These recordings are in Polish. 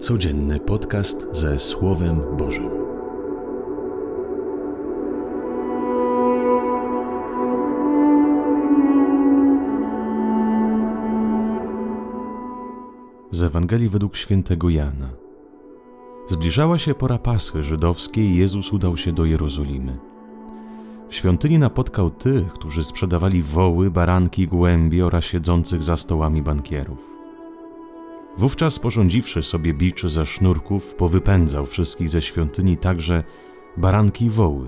Codzienny podcast ze Słowem Bożym. Z Ewangelii według świętego Jana. Zbliżała się pora Paschy żydowskiej i Jezus udał się do Jerozolimy. W świątyni napotkał tych, którzy sprzedawali woły, baranki, głębie oraz siedzących za stołami bankierów. Wówczas porządziwszy sobie biczy ze sznurków, powypędzał wszystkich ze świątyni także baranki i woły,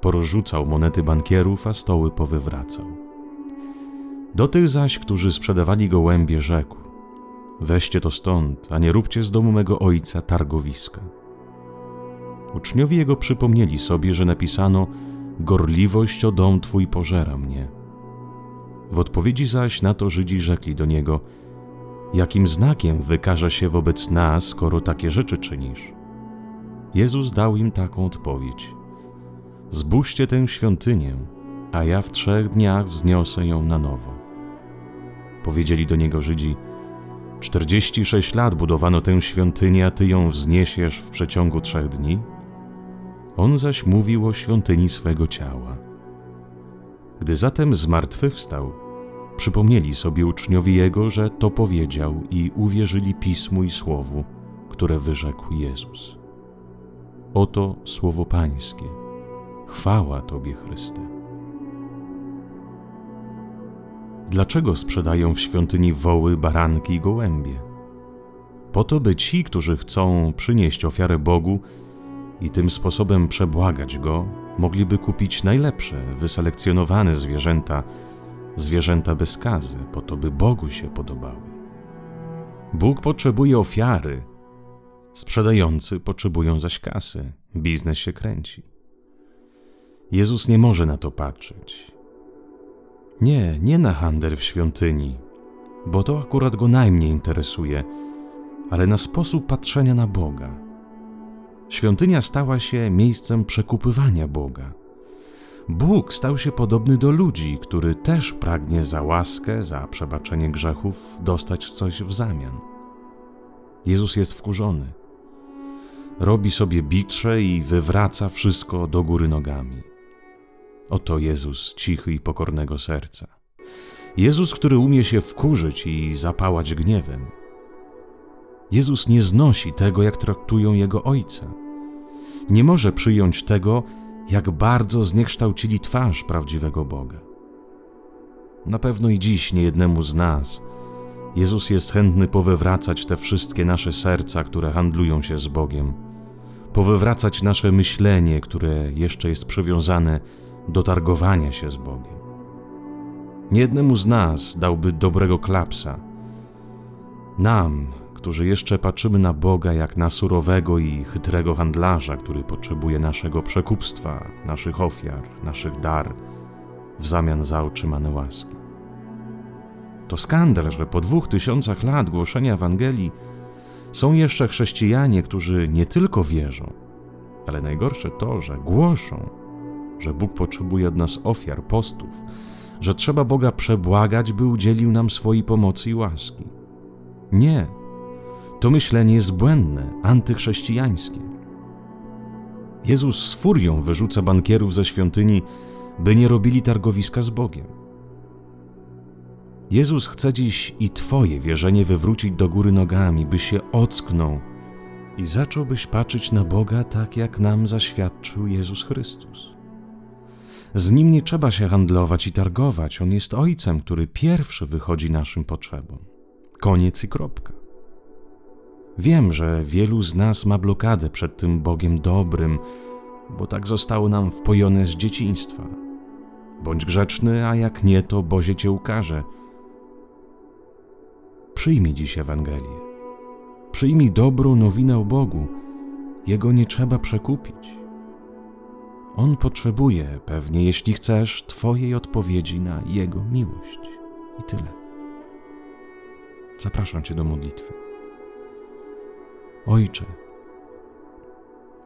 porozrzucał monety bankierów, a stoły powywracał. Do tych zaś, którzy sprzedawali gołębie, rzekł: Weźcie to stąd, a nie róbcie z domu mego ojca targowiska. Uczniowie jego przypomnieli sobie, że napisano: Gorliwość o dom twój pożera mnie. W odpowiedzi zaś na to Żydzi rzekli do niego: Jakim znakiem wykaże się wobec nas, skoro takie rzeczy czynisz? Jezus dał im taką odpowiedź: Zbóżcie tę świątynię, a ja w trzech dniach wzniosę ją na nowo. Powiedzieli do niego Żydzi: Czterdzieści sześć lat budowano tę świątynię, a ty ją wzniesiesz w przeciągu trzech dni? On zaś mówił o świątyni swego ciała. Gdy zatem zmartwychwstał, Przypomnieli sobie uczniowie Jego, że to powiedział i uwierzyli Pismu i Słowu, które wyrzekł Jezus. Oto Słowo Pańskie. Chwała Tobie, Chryste. Dlaczego sprzedają w świątyni woły, baranki i gołębie? Po to, by ci, którzy chcą przynieść ofiarę Bogu i tym sposobem przebłagać Go, mogliby kupić najlepsze, wyselekcjonowane zwierzęta, zwierzęta bez skazy, po to, by Bogu się podobały. Bóg potrzebuje ofiary, sprzedający potrzebują zaś kasy, biznes się kręci. Jezus nie może na to patrzeć. Nie, nie na handel w świątyni, bo to akurat go najmniej interesuje, ale na sposób patrzenia na Boga. Świątynia stała się miejscem przekupywania Boga Bóg stał się podobny do ludzi, który też pragnie za łaskę, za przebaczenie grzechów dostać coś w zamian. Jezus jest wkurzony. Robi sobie bicze i wywraca wszystko do góry nogami. Oto Jezus cichy i pokornego serca. Jezus, który umie się wkurzyć i zapałać gniewem. Jezus nie znosi tego, jak traktują jego ojca. Nie może przyjąć tego, jak bardzo zniekształcili twarz prawdziwego Boga. Na pewno i dziś niejednemu z nas Jezus jest chętny powywracać te wszystkie nasze serca, które handlują się z Bogiem, powywracać nasze myślenie, które jeszcze jest przywiązane do targowania się z Bogiem. Niejednemu z nas dałby dobrego klapsa. Nam, którzy jeszcze patrzymy na Boga jak na surowego i chytrego handlarza, który potrzebuje naszego przekupstwa, naszych ofiar, naszych dar w zamian za otrzymane łaski. To skandal, że po dwóch tysiącach lat głoszenia Ewangelii są jeszcze chrześcijanie, którzy nie tylko wierzą, ale najgorsze to, że głoszą, że Bóg potrzebuje od nas ofiar, postów, że trzeba Boga przebłagać, by udzielił nam swojej pomocy i łaski. Nie, to myślenie jest błędne, antychrześcijańskie. Jezus z furią wyrzuca bankierów ze świątyni, by nie robili targowiska z Bogiem. Jezus chce dziś i Twoje wierzenie wywrócić do góry nogami, by się ocknął i zacząłbyś patrzeć na Boga tak, jak nam zaświadczył Jezus Chrystus. Z Nim nie trzeba się handlować i targować, On jest Ojcem, który pierwszy wychodzi naszym potrzebom. Koniec i kropka. Wiem, że wielu z nas ma blokadę przed tym Bogiem dobrym, bo tak zostało nam wpojone z dzieciństwa. Bądź grzeczny, a jak nie, to Bozie cię ukaże. Przyjmij dziś Ewangelię. Przyjmij dobrą nowinę o Bogu. Jego nie trzeba przekupić. On potrzebuje pewnie, jeśli chcesz, Twojej odpowiedzi na Jego miłość. I tyle. Zapraszam Cię do modlitwy. Ojcze,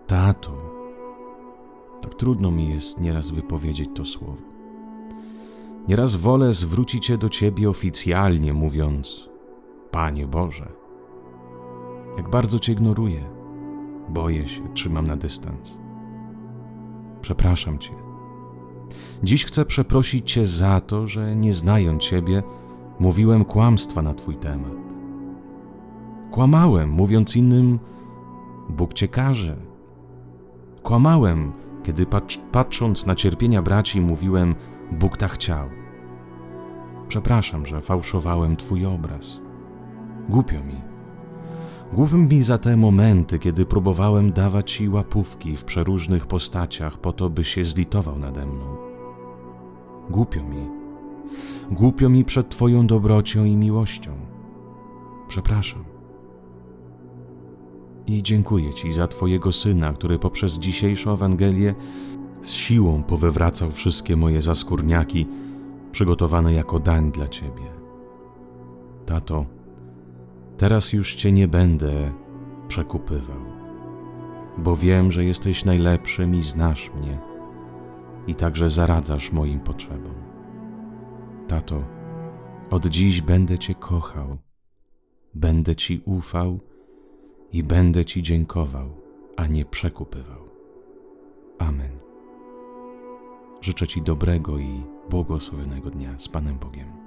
tato, tak trudno mi jest nieraz wypowiedzieć to słowo. Nieraz wolę zwrócić się do Ciebie oficjalnie, mówiąc: Panie Boże. Jak bardzo Cię ignoruję. Boję się, trzymam na dystans. Przepraszam Cię. Dziś chcę przeprosić Cię za to, że nie znając Ciebie, mówiłem kłamstwa na Twój temat. Kłamałem, mówiąc innym, Bóg Cię karze. Kłamałem, kiedy patrz, patrząc na cierpienia braci, mówiłem, Bóg tak chciał. Przepraszam, że fałszowałem Twój obraz. Głupio mi. Głupio mi za te momenty, kiedy próbowałem dawać Ci łapówki w przeróżnych postaciach po to, by się zlitował nade mną. Głupio mi. Głupio mi przed Twoją dobrocią i miłością. Przepraszam. I dziękuję Ci za Twojego Syna, który poprzez dzisiejszą Ewangelię z siłą powywracał wszystkie moje zaskórniaki, przygotowane jako dań dla Ciebie. Tato, teraz już Cię nie będę przekupywał, bo wiem, że jesteś najlepszym i znasz mnie i także zaradzasz moim potrzebom. Tato, od dziś będę Cię kochał, będę Ci ufał i będę Ci dziękował, a nie przekupywał. Amen. Życzę Ci dobrego i błogosławionego dnia z Panem Bogiem.